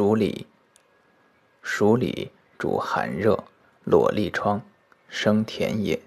属里，属里主寒热，裸立疮，生田野。